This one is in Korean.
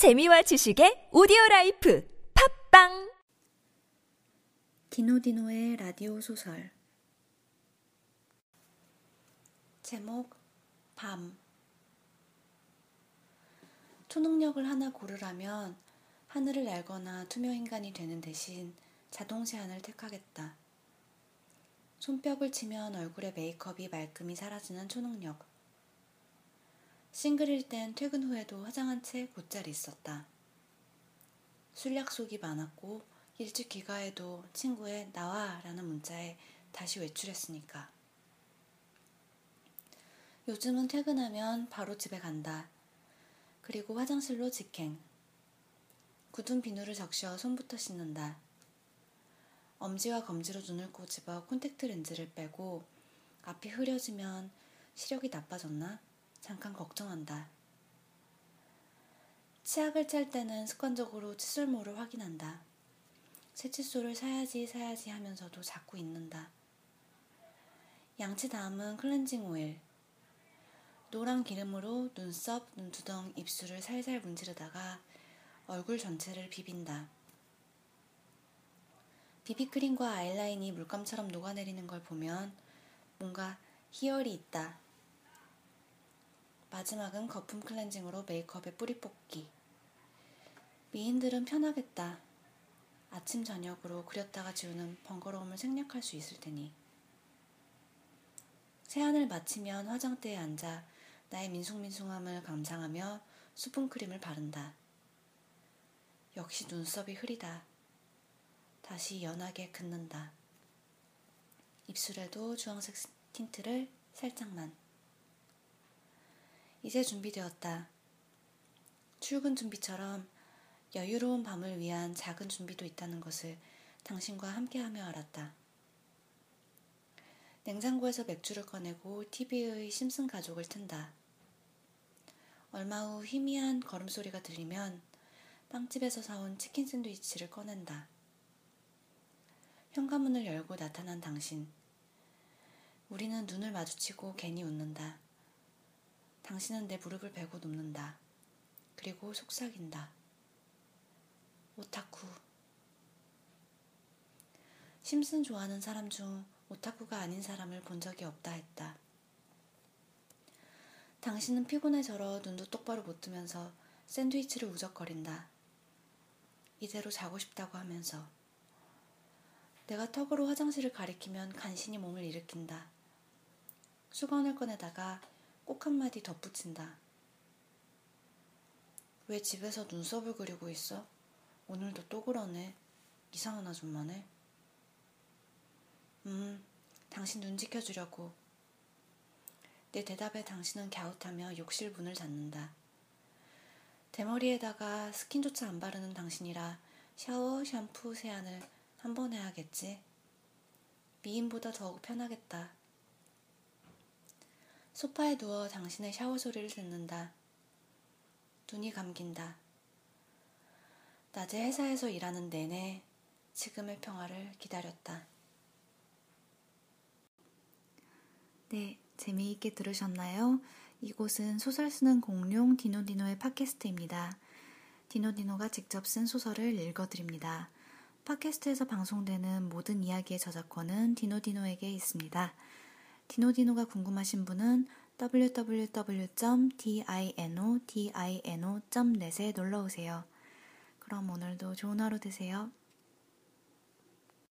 재미와 지식의 오디오 라이프 팟빵 디노디노의 라디오 소설 제목 밤 초능력을 하나 고르라면 하늘을 날거나 투명 인간이 되는 대신 자동 세안을 택하겠다. 손뼉을 치면 얼굴의 메이크업이 말끔히 사라지는 초능력. 싱글일 땐 퇴근 후에도 화장한 채 곧잘 있었다. 술 약속이 많았고 일찍 귀가해도 친구의 나와 라는 문자에 다시 외출했으니까. 요즘은 퇴근하면 바로 집에 간다. 그리고 화장실로 직행. 굳은 비누를 적셔 손부터 씻는다. 엄지와 검지로 눈을 꼬집어 콘택트 렌즈를 빼고 앞이 흐려지면 시력이 나빠졌나? 잠깐 걱정한다. 치약을 찰 때는 습관적으로 칫솔모를 확인한다. 새 칫솔을 사야지 사야지 하면서도 자꾸 잊는다. 양치 다음은 클렌징 오일. 노란 기름으로 눈썹, 눈두덩, 입술을 살살 문지르다가 얼굴 전체를 비빈다. 비비크림과 아이라인이 물감처럼 녹아내리는 걸 보면 뭔가 희열이 있다. 마지막은 거품 클렌징으로 메이크업에 뿌리 뽑기. 미인들은 편하겠다. 아침 저녁으로 그렸다가 지우는 번거로움을 생략할 수 있을 테니. 세안을 마치면 화장대에 앉아 나의 민숭민숭함을 감상하며 수분크림을 바른다. 역시 눈썹이 흐리다. 다시 연하게 긋는다. 입술에도 주황색 틴트를 살짝만. 이제 준비되었다. 출근 준비처럼 여유로운 밤을 위한 작은 준비도 있다는 것을 당신과 함께하며 알았다. 냉장고에서 맥주를 꺼내고 TV의 심슨 가족을 튼다. 얼마 후 희미한 걸음소리가 들리면 빵집에서 사온 치킨 샌드위치를 꺼낸다. 현관문을 열고 나타난 당신. 우리는 눈을 마주치고 괜히 웃는다. 당신은 내 무릎을 베고 눕는다. 그리고 속삭인다. 오타쿠. 심슨 좋아하는 사람 중 오타쿠가 아닌 사람을 본 적이 없다 했다. 당신은 피곤해 절어 눈도 똑바로 못 뜨면서 샌드위치를 우적거린다. 이대로 자고 싶다고 하면서. 내가 턱으로 화장실을 가리키면 간신히 몸을 일으킨다. 수건을 꺼내다가 꼭 한마디 덧붙인다. 왜 집에서 눈썹을 그리고 있어? 오늘도 또 그러네. 이상한 아줌마네. 음, 당신 눈 지켜주려고. 내 대답에 당신은 갸웃하며 욕실 문을 닫는다. 대머리에다가 스킨조차 안 바르는 당신이라 샤워, 샴푸, 세안을 한 번 해야겠지. 미인보다 더욱 편하겠다. 소파에 누워 당신의 샤워 소리를 듣는다. 눈이 감긴다. 낮에 회사에서 일하는 내내 지금의 평화를 기다렸다. 네, 재미있게 들으셨나요? 이곳은 소설 쓰는 공룡 디노디노의 팟캐스트입니다. 디노디노가 직접 쓴 소설을 읽어드립니다. 팟캐스트에서 방송되는 모든 이야기의 저작권은 디노디노에게 있습니다. 디노디노가 궁금하신 분은 www.dinodino.net에 놀러오세요. 그럼 오늘도 좋은 하루 되세요.